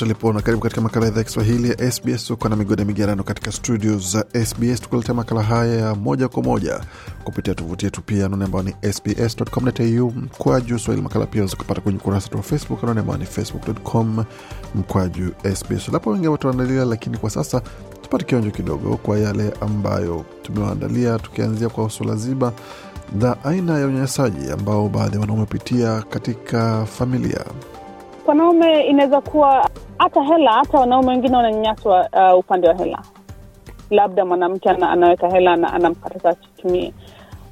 Popote ulipo na karibu katika makala idhaa Kiswahili ya SBS. huko na migode migerano katika studio za SBS tukuletea makala haya ya moja kwa moja kupitia tovuti yetu pia anwani ambao ni sbs.com.au mkwaju swahili. Makala pia unaweza kupata kwenye ukurasa wa Facebook anwani ambao ni facebook.com mkwaju SBS. Lapo wengi watuandalia, lakini kwa sasa tupate kionjo kidogo kwa yale ambayo tumewaandalia, tukianzia kwa suala zima la aina ya unyanyasaji ambao baadhi ya wanaume pitia katika familia. Wanaume inaweza kuwa hata hela, hata wanaume wengine wananyanyaswa uh, upande wa hela. Labda mwanamke ana, anaweka hela na anamkataza asitumie.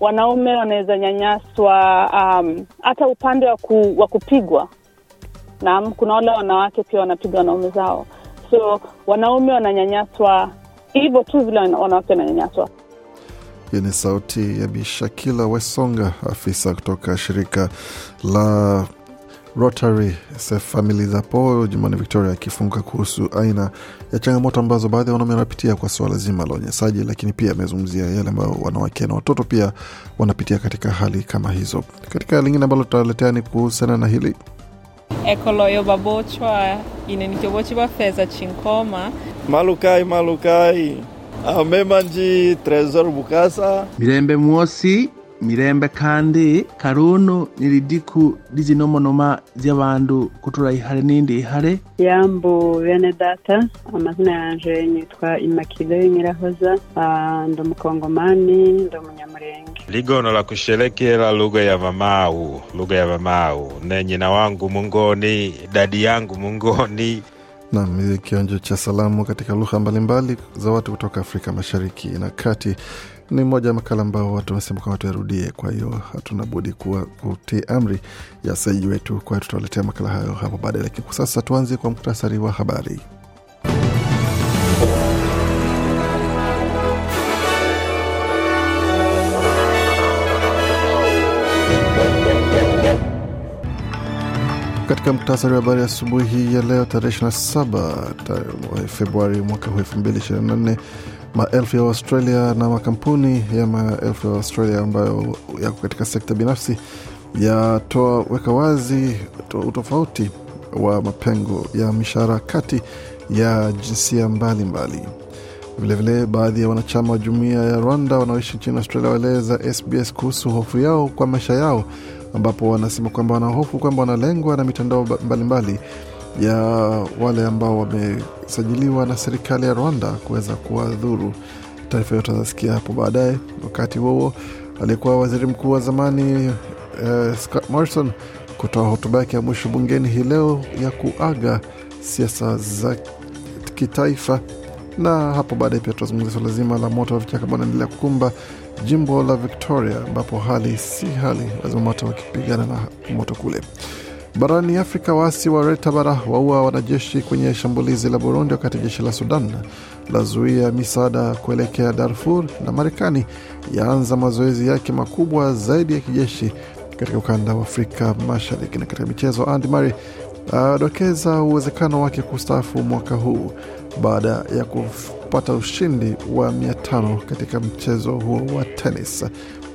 Wanaume wanaweza nyanyaswa um, hata upande wa, ku, wa kupigwa. Naam, kuna wale wanawake pia wanapiga wanaume zao, so wanaume wananyanyaswa hivyo tu vile wanawake wananyanyaswa. Hii ni sauti ya Bi Shakila Wesonga, afisa kutoka shirika la Rotary Family zapo jumbani Victoria, akifunguka kuhusu aina ya changamoto ambazo baadhi ya wanaume wanapitia kwa suala zima la unyanyasaji, lakini pia amezungumzia yale ambayo wanawake na watoto pia wanapitia katika hali kama hizo. Katika lingine ambalo tutaletea ni kuhusiana na hili. Ekoloyo babochwa inenikyobochi feza chinkoma. Malukai malukai. Amemanji tresor bukasa. Mirembe mwosi mirembe kandi karunu niridiku rizinomonoma ry'abantu kutura ihare n'indi ihare. Yambu bene data amazina yanje nitwa imakide nyirahoza ndo mukongomani ndo munyamurenge ligono la kusherekera lugha ya vamau lugha ya vamau ne nyina wangu mungoni dadi yangu mungoni. Nam kionjo cha salamu katika lugha mbalimbali za watu kutoka Afrika Mashariki na Kati ni moja ya makala ambao watu wamesema kwamba tuyarudie. Kwa hiyo hatuna budi kuwa kutii amri ya saiji wetu. Kwa hiyo tutawaletea makala hayo hapo baadaye, lakini kwa sasa tuanze kwa muktasari wa habari. Katika muktasari wa habari asubuhi ya leo tarehe 27 Februari mwaka huu 2024 maelfu ya Australia na makampuni ya maelfu ya Australia ambayo yako katika sekta binafsi yatoa weka wazi utofauti wa mapengo ya mishahara kati ya jinsia mbalimbali. Vilevile, baadhi ya wanachama wa jumuiya ya Rwanda wanaoishi nchini Australia waeleza SBS kuhusu hofu yao kwa maisha yao, ambapo wanasema kwamba wanahofu kwamba wanalengwa na mitandao mbalimbali ya wale ambao wamesajiliwa na serikali ya Rwanda kuweza kuwadhuru. Taarifa hiyo tutasikia hapo baadaye. Wakati huo aliyekuwa waziri mkuu wa zamani uh, Scott Morrison kutoa hotuba yake ya mwisho bungeni hii leo ya kuaga siasa za kitaifa, na hapo baadaye pia tutazungumzia suala zima la moto wa vichaka ambao anaendelea kukumba jimbo la Victoria, ambapo hali si hali, wazimamoto wakipigana na moto kule. Barani Afrika, waasi wa Retabara waua wanajeshi kwenye shambulizi la Burundi, wakati jeshi la Sudan lazuia misaada kuelekea Darfur, na Marekani yaanza mazoezi yake makubwa zaidi ya kijeshi katika ukanda wa Afrika Mashariki. Na katika michezo, Andy Murray adokeza uwezekano wake kustaafu mwaka huu baada ya kupata ushindi wa mia tano katika mchezo huo wa tenis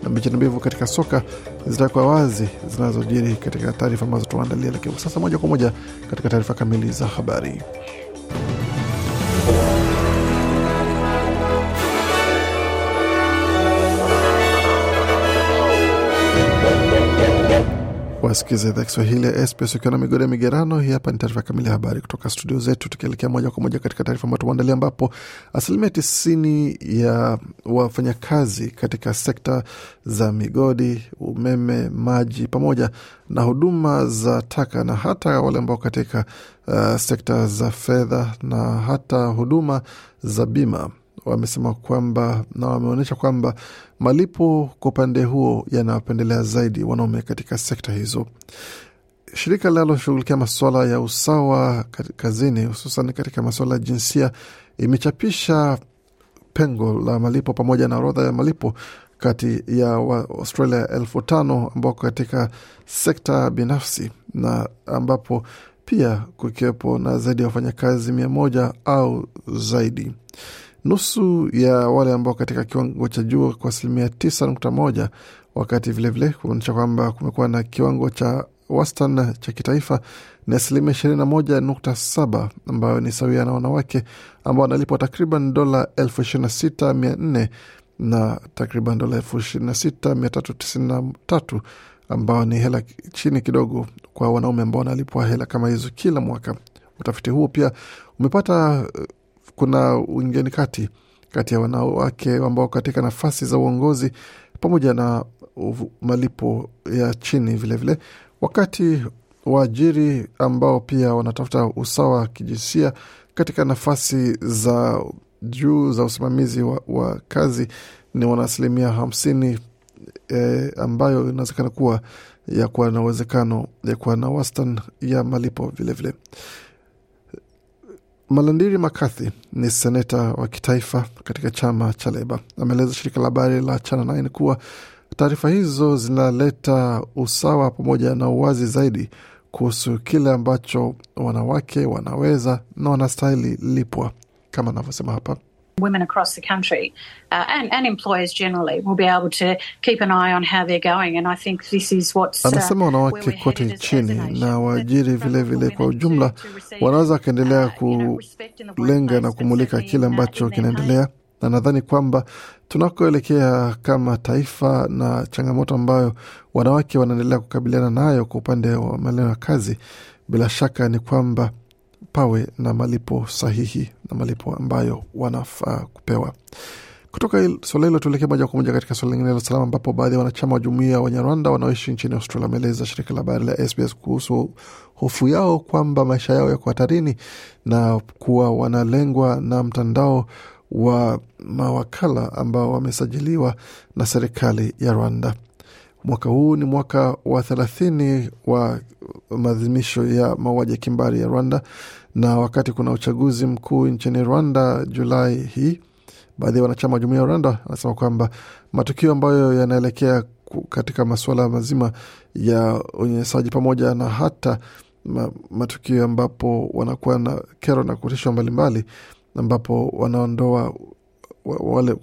na mechi mbivu katika soka zitakuwa wazi zinazojiri katika taarifa ambazo tumeandalia. Lakini sasa moja kwa moja katika taarifa kamili za habari. Wasikiza idhaa Kiswahili ya SBS ukiwa na migode migerano. Hii hapa ni taarifa kamili ya habari kutoka studio zetu, tukielekea moja kwa moja katika taarifa ambayo tumeandalia, ambapo asilimia tisini ya wafanyakazi katika sekta za migodi, umeme, maji pamoja na huduma za taka na hata wale ambao katika uh, sekta za fedha na hata huduma za bima wamesema kwamba na wameonyesha kwamba malipo kwa upande huo yanawapendelea zaidi wanaume katika sekta hizo. Shirika linaloshughulikia masuala ya usawa kazini, hususan katika masuala ya jinsia, imechapisha pengo la malipo pamoja na orodha ya malipo kati ya Waaustralia elfu tano ambao katika sekta binafsi na ambapo pia kukiwepo na zaidi ya wafanyakazi mia moja au zaidi. Nusu ya wale ambao katika kiwango cha juu kwa asilimia tisa nukta moja wakati vilevile kuonyesha kwamba kumekuwa na kiwango cha wastani cha kitaifa ni asilimia ishirini na moja nukta saba ambayo ni sawia na wanawake ambao wanalipwa takriban dola elfu ishirini na sita mia takriban dola elfu ishirini na sita mia tatu tisini na tatu ambao ni hela chini kidogo kwa wanaume ambao wanalipwa hela kama hizo kila mwaka. Utafiti huo pia umepata kuna uingeni kati kati ya wanawake ambao katika nafasi za uongozi pamoja na malipo ya chini vilevile vile. Wakati waajiri ambao pia wanatafuta usawa wa kijinsia katika nafasi za juu za usimamizi wa, wa kazi ni wana asilimia hamsini e, ambayo inawezekana kuwa ya kuwa na uwezekano ya kuwa na wastani ya malipo vilevile vile. Malandiri Makathi ni seneta wa kitaifa katika chama cha Leba. Ameeleza shirika la habari la Channel 9 kuwa taarifa hizo zinaleta usawa pamoja na uwazi zaidi kuhusu kile ambacho wanawake wanaweza na wanastahili lipwa, kama anavyosema hapa. Women across the country uh, and, and employers generally will be able to keep an eye on how they're going. And I think this is what's, uh, Anasema wanawake kote nchini na waajiri vilevile kwa ujumla wanaweza wakaendelea kulenga na kumulika kile ambacho kinaendelea, na nadhani kwamba tunakoelekea kama taifa na changamoto ambayo wanawake wanaendelea kukabiliana nayo kwa upande wa maeneo ya kazi, bila shaka ni kwamba pawe na malipo sahihi na malipo ambayo wanafaa kupewa. Kutoka suala hilo tuelekee moja kwa moja katika suala lingine la usalama, ambapo baadhi ya wanachama wa jumuia wa Nyarwanda wanaoishi nchini Australia wameeleza shirika la habari la SBS kuhusu hofu yao kwamba maisha yao yako hatarini na kuwa wanalengwa na mtandao wa mawakala ambao wamesajiliwa na serikali ya Rwanda. Mwaka huu ni mwaka wa thelathini wa maadhimisho ya mauaji ya kimbari ya Rwanda, na wakati kuna uchaguzi mkuu nchini Rwanda Julai hii, baadhi ya wanachama wa jumuia ya Rwanda wanasema kwamba matukio ambayo yanaelekea katika masuala mazima ya unyanyasaji pamoja na hata matukio ambapo wanakuwa na kero na kutishwa mbalimbali, ambapo wanaondoa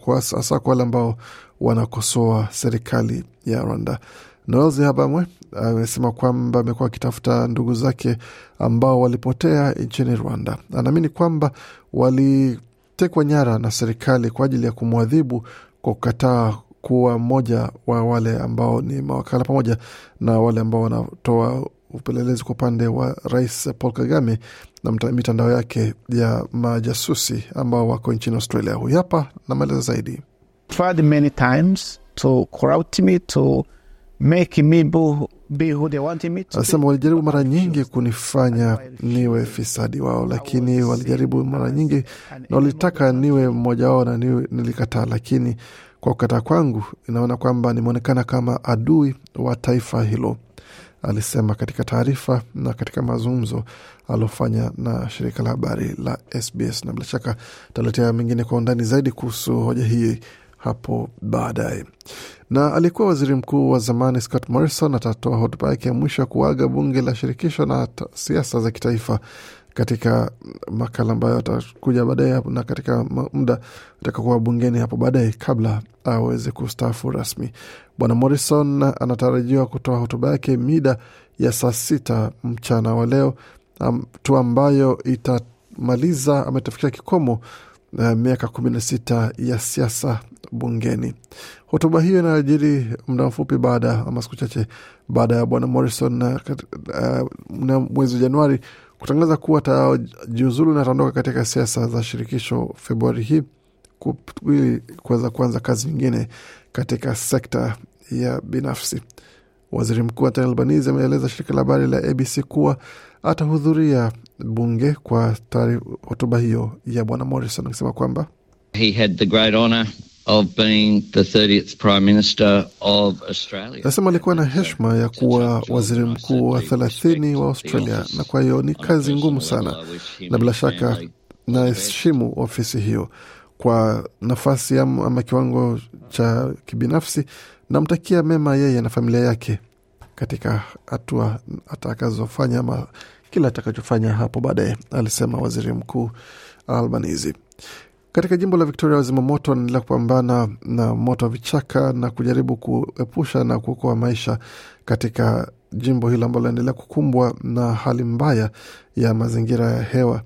hasa kwa wale ambao wanakosoa serikali ya Rwanda. Noel Zihabamwe amesema kwamba amekuwa akitafuta ndugu zake ambao walipotea nchini Rwanda. Anaamini kwamba walitekwa nyara na serikali kwa ajili ya kumwadhibu kwa kukataa kuwa mmoja wa wale ambao ni mawakala pamoja na wale ambao wanatoa upelelezi kwa upande wa Rais Paul Kagame na mitandao yake ya majasusi ambao wako nchini Australia. Huyu hapa na maelezo zaidi. Tried many times to corrupt me to make me be who they wanted me to Anasema walijaribu mara nyingi kunifanya niwe fisadi wao, lakini walijaribu mara nyingi na walitaka niwe mmoja wao na niwe, nilikataa. Lakini kwa kukataa kwangu, inaona kwamba nimeonekana kama adui wa taifa hilo, alisema katika taarifa na katika mazungumzo aliofanya na shirika la habari la SBS, na bila shaka taletea mengine kwa undani zaidi kuhusu hoja hii hapo baadaye. Na alikuwa waziri mkuu wa zamani Scott Morrison atatoa hotuba yake ya mwisho ya kuaga bunge la shirikisho na siasa za kitaifa katika makala ambayo atakuja baadaye na katika muda atakakuwa bungeni hapo baadaye kabla aweze kustaafu rasmi. Bwana Morrison anatarajiwa kutoa hotuba yake mida ya saa sita mchana wa leo, hatua ambayo itamaliza ametafikia kikomo uh, miaka kumi na sita ya siasa bungeni. Hotuba hiyo inajiri muda mfupi baada ama siku chache baada ya bwana Morrison uh, uh, mwezi Januari kutangaza kuwa atajiuzulu na ataondoka katika siasa za shirikisho Februari hii ili kuweza kuanza kazi nyingine katika sekta ya binafsi. Waziri Mkuu Anthony Albanese ameeleza shirika la habari la ABC kuwa atahudhuria bunge kwa hotuba hiyo ya bwana Morrison akisema kwamba He had the great honor of being the 30th Prime Minister of Australia. Nasema alikuwa na heshima ya kuwa waziri mkuu wa thelathini wa Australia, na kwa hiyo ni kazi ngumu sana, na bila shaka naheshimu ofisi hiyo kwa nafasi ama, ama kiwango cha kibinafsi. Namtakia mema yeye na familia yake katika hatua atakazofanya ama kile atakachofanya hapo baadaye, alisema waziri mkuu Albanese. Katika jimbo la Victoria, wazimamoto wanaendelea kupambana na moto wa vichaka na kujaribu kuepusha na kuokoa maisha katika jimbo hilo ambalo linaendelea kukumbwa na hali mbaya ya mazingira ya hewa.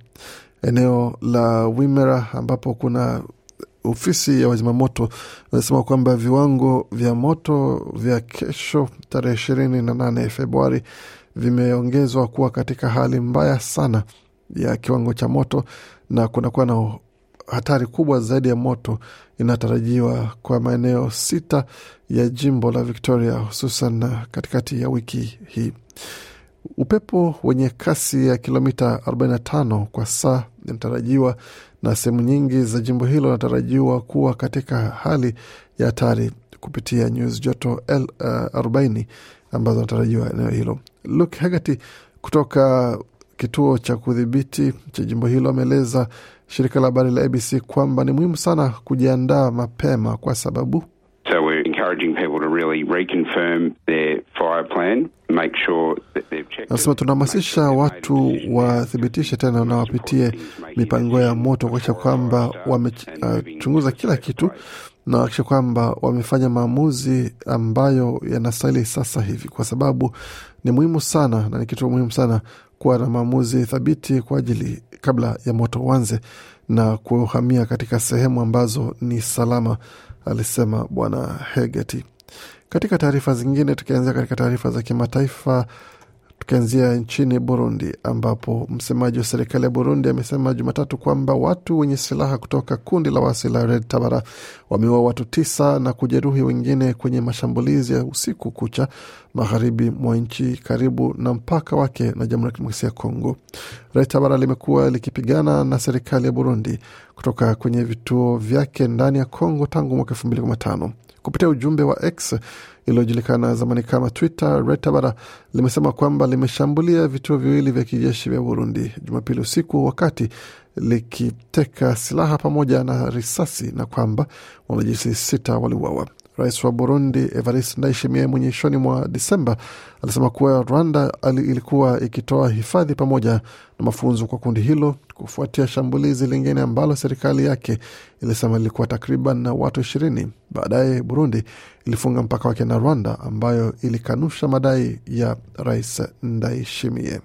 Eneo la Wimmera ambapo kuna ofisi ya wazimamoto wanasema kwamba viwango vya moto vya kesho tarehe ishirini na nane Februari vimeongezwa kuwa katika hali mbaya sana ya kiwango cha moto na kunakuwa na hatari kubwa zaidi ya moto inatarajiwa kwa maeneo sita ya jimbo la Victoria, hususan katikati ya wiki hii. Upepo wenye kasi ya kilomita 45 kwa saa inatarajiwa na sehemu nyingi za jimbo hilo inatarajiwa kuwa katika hali ya hatari kupitia nyuzi joto L, uh, 40 ambazo inatarajiwa eneo hilo. Luke Hagati kutoka kituo cha kudhibiti cha jimbo hilo ameeleza shirika la habari la ABC kwamba ni muhimu sana kujiandaa mapema kwa sababu So we're encouraging people to really reconfirm their fire plan, make sure that they've checked. Nasema tunahamasisha watu wathibitishe tena na wapitie mipango ya moto kuakisha kwamba wamechunguza uh, kila kitu na wakisha kwamba wamefanya maamuzi ambayo yanastahili sasa hivi, kwa sababu ni muhimu sana na ni kitu muhimu sana kuwa na maamuzi thabiti kwa ajili kabla ya moto uanze na kuhamia katika sehemu ambazo ni salama, alisema Bwana Hegeti. Katika taarifa zingine, tukianzia katika taarifa za kimataifa, tukianzia nchini Burundi ambapo msemaji wa serikali ya Burundi amesema Jumatatu kwamba watu wenye silaha kutoka kundi la wasi la Red Tabara wameua watu tisa na kujeruhi wengine kwenye mashambulizi ya usiku kucha magharibi mwa nchi karibu na mpaka wake na Jamhuri ya Kidemokrasia ya Kongo. Red Tabara limekuwa likipigana na serikali ya Burundi kutoka kwenye vituo vyake ndani ya Kongo tangu mwaka elfu mbili kumi na tano. Kupitia ujumbe wa X iliyojulikana zamani kama Twitter, Retabara limesema kwamba limeshambulia vituo viwili vya kijeshi vya Burundi Jumapili usiku wakati likiteka silaha pamoja na risasi na kwamba wanajeshi sita waliuawa. Rais wa Burundi Evariste Ndayishimiye mwishoni mwa Disemba alisema kuwa Rwanda ilikuwa ikitoa hifadhi pamoja na mafunzo kwa kundi hilo kufuatia shambulizi lingine ambalo serikali yake ilisema lilikuwa takriban na watu ishirini. Baadaye Burundi ilifunga mpaka wake na Rwanda ambayo ilikanusha madai ya Rais Ndayishimiye.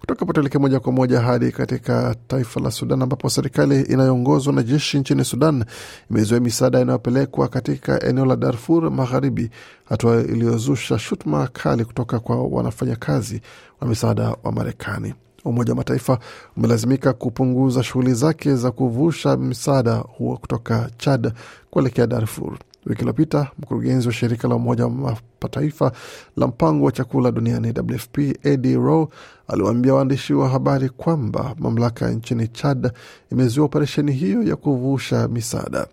Kutoka hapo tuelekee moja kwa moja hadi katika taifa la Sudan ambapo serikali inayoongozwa na jeshi nchini Sudan imezuia misaada inayopelekwa katika eneo la Darfur Magharibi, hatua iliyozusha shutuma kali kutoka kwa wanafanyakazi wa misaada wa Marekani. Umoja wa Mataifa umelazimika kupunguza shughuli zake za kuvusha msaada huo kutoka Chad kuelekea Darfur. Wiki iliyopita mkurugenzi wa shirika la Umoja wa Mataifa la mpango wa chakula duniani WFP Eddie Rowe aliwaambia waandishi wa habari kwamba mamlaka nchini Chad imezuia operesheni hiyo ya kuvusha misaada.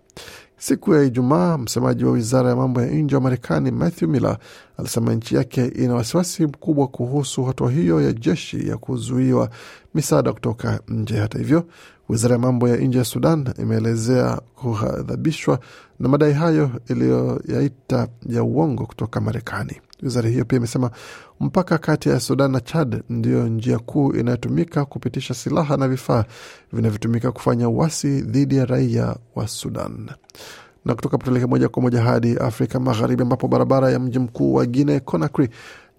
Siku ya Ijumaa, msemaji wa wizara ya mambo ya nje wa Marekani Matthew Miller alisema nchi yake ina wasiwasi mkubwa kuhusu hatua hiyo ya jeshi ya kuzuiwa misaada kutoka nje. Hata hivyo, wizara ya mambo ya nje ya Sudan imeelezea kughadhabishwa na madai hayo iliyoyaita ya uongo kutoka Marekani. Wizara hiyo pia imesema mpaka kati ya Sudan na Chad ndiyo njia kuu inayotumika kupitisha silaha na vifaa vinavyotumika kufanya uasi dhidi ya raia wa Sudan. Na kutoka tuelekea moja kwa moja hadi Afrika Magharibi, ambapo barabara ya mji mkuu wa Guinea Conakry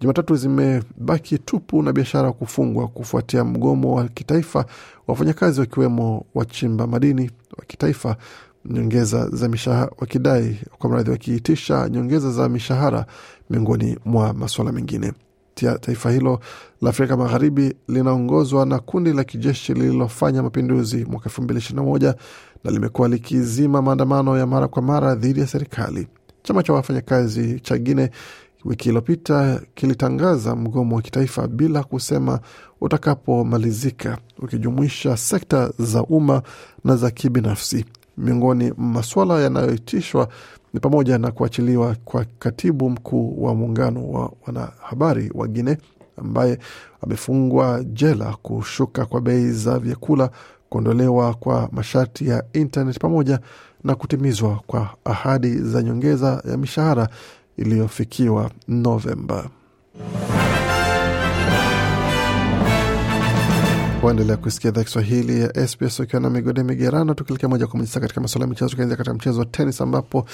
Jumatatu zimebaki tupu na biashara kufungwa kufuatia mgomo wa kitaifa wafanyakazi wakiwemo wachimba madini wa kitaifa nyongeza za mishahara wakidai kwa mradhi wakiitisha nyongeza za mishahara miongoni mwa masuala mengine. Taifa hilo la Afrika Magharibi linaongozwa na kundi la kijeshi lililofanya mapinduzi mwaka elfu mbili ishirini na moja na limekuwa likizima maandamano ya mara kwa mara dhidi ya serikali. Chama cha wafanyakazi cha Guine wiki iliyopita kilitangaza mgomo wa kitaifa bila kusema utakapomalizika, ukijumuisha sekta za umma na za kibinafsi. Miongoni mwa masuala yanayoitishwa ni pamoja na kuachiliwa kwa katibu mkuu wa muungano wa wanahabari wa Guinea ambaye amefungwa jela, kushuka kwa bei za vyakula, kuondolewa kwa masharti ya internet pamoja na kutimizwa kwa ahadi za nyongeza ya mishahara iliyofikiwa Novemba. Waendelea kusikia idhaa Kiswahili ya SBS ukiwa na migode migerano, tukielekea moja kwa moja katika masuala ya michezo, tukianzia katika mchezo wa tenis ambapo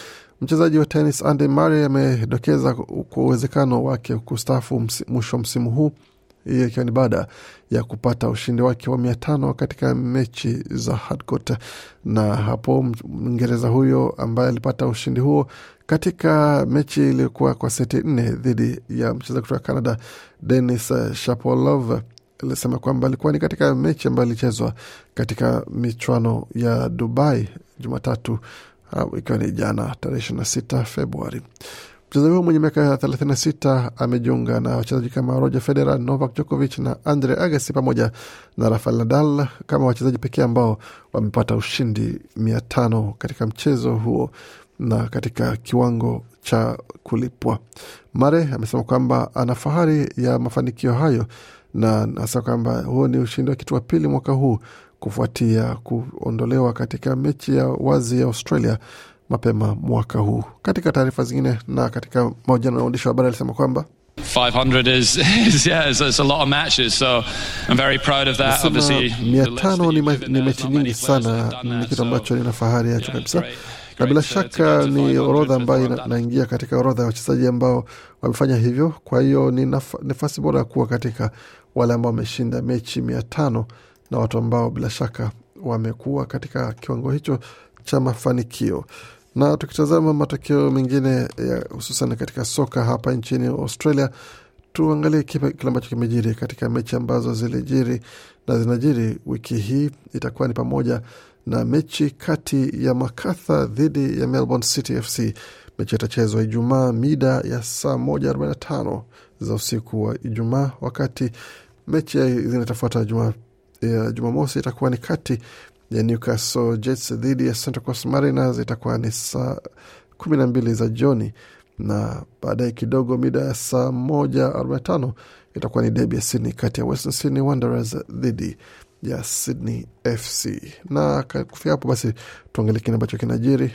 mchezaji wa tenis Andy Murray amedokeza kwa uwezekano wake kustaafu mwisho wa msimu huu, hiyo ikiwa ni baada ya kupata ushindi wake wa mia tano katika mechi za hardcourt. Na hapo Mwingereza huyo ambaye alipata ushindi huo katika mechi iliyokuwa kwa seti nne dhidi ya mchezaji kutoka Canada Denis Shapovalov alisema kwamba alikuwa ni katika mechi ambayo ilichezwa katika michuano ya Dubai Jumatatu uh, ikiwa ni jana tarehe ishirini na sita Februari. Mchezaji huyo mwenye miaka 36 amejiunga na wachezaji kama Roger Federer, Novak Djokovic na Andre Agassi pamoja na Rafael Nadal kama wachezaji pekee ambao wamepata ushindi mia tano katika mchezo huo na katika kiwango cha kulipwa. Mare amesema kwamba ana fahari ya mafanikio hayo na hasa kwamba huo ni ushindi wa kitu wa pili mwaka huu kufuatia kuondolewa katika mechi ya wazi ya Australia mapema mwaka huu. Katika taarifa zingine na katika mahojiano na waandishi wa habari alisema kwamba 500 is, is yeah, it's, it's a lot of matches. So I'm very proud of that. Obviously, mia tano ni, ma, ni mechi nyingi sana, ni kitu ambacho nina fahari yacho kabisa na bila to shaka ni orodha ambayo before ina- I'm done. naingia katika orodha ya wachezaji ambao wamefanya hivyo. Kwa hiyo ni nafasi bora ya kuwa katika wale ambao wameshinda mechi mia tano na watu ambao bila shaka wamekuwa katika kiwango hicho cha mafanikio. Na tukitazama matokeo mengine hususan katika soka hapa nchini Australia, tuangalie kile ambacho kimejiri katika mechi ambazo zilijiri na zinajiri wiki hii. Itakuwa ni pamoja na mechi kati ya Makatha dhidi ya Melbourne City FC. Mechi itachezwa Ijumaa mida ya saa moja arobaini na tano za usiku wa Ijumaa, wakati mechi zinatafuata ya Jumamosi itakuwa ni kati ya Newcastle Jets dhidi ya Central Coast Mariners, itakuwa ni saa kumi na mbili za jioni na baadaye kidogo mida ya saa moja arobaini na tano itakuwa ni debi ya Sydney kati ya Western Sydney Wanderers dhidi ya Sydney FC. Na kufia hapo basi, tuangalie kile ambacho kinajiri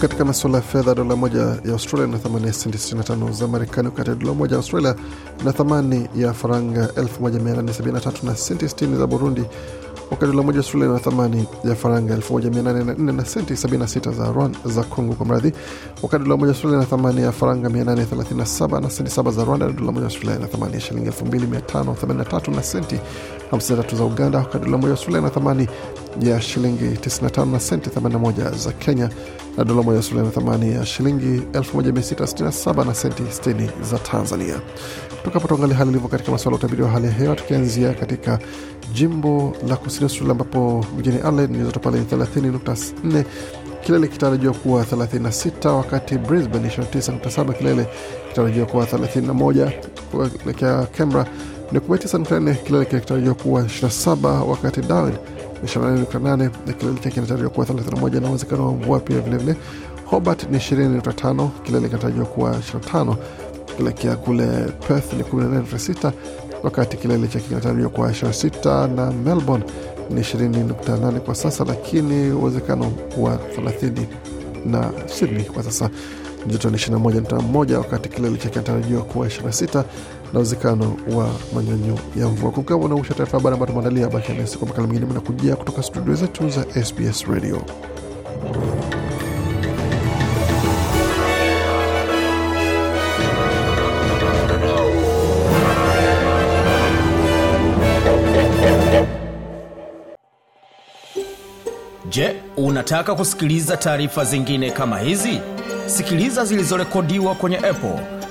katika masuala ya fedha, dola moja ya Australia na thamani ya senti 65 za Marekani, wakati dola moja ya Australia na thamani ya faranga 1873 na senti 60 za Burundi, wakati dola moja Australia na thamani ya faranga 1804 na senti 76 za Rwanda, za Congo kwa mradhi, wakati dola moja Australia na thamani ya faranga 837 na senti 7 za Rwanda, na dola moja Australia na thamani ya shilingi 2583 na senti 53 za Uganda, wakati dola moja Australia na thamani ya shilingi 95 na senti 81 za Kenya, na dola moja ya na thamani ya shilingi 1667 na senti 60 za Tanzania. Tukapo tuangalia hali ilivyo katika masuala ya utabiri wa hali ya hewa, tukianzia katika jimbo la kusini Australia, ambapo mjini Adelaide nyuzi joto pale 30.4 kilele kitarajiwa kuwa 36, wakati Brisbane 29.7 kilele kitarajiwa kuwa 31, kuelekea Canberra ni 19.4 kilele kitarajiwa kuwa 27, wakati Darwin 24.8 na kilele chake kinatarajiwa kuwa 31 na uwezekano wa mvua pia vilevile. Hobart ni 20.5 kilele kinatarajiwa kuwa 25 kuelekea kule Perth ni 18.6, wakati kilele chake kinatarajiwa kuwa 26 na Melbourne ni 20.8 kwa sasa, lakini uwezekano wa 30 na Sydney kwa sasa joto ni 21.1 wakati kilele chake kinatarajiwa kuwa 26 na uwezekano wa manyunyu ya mvua. Kukawa unausha taarifa habari ambayo tumeandalia. Baki nasi kwa makala mengine mnakujia kutoka studio zetu za SBS Radio. Je, unataka kusikiliza taarifa zingine kama hizi? Sikiliza zilizorekodiwa kwenye Apple,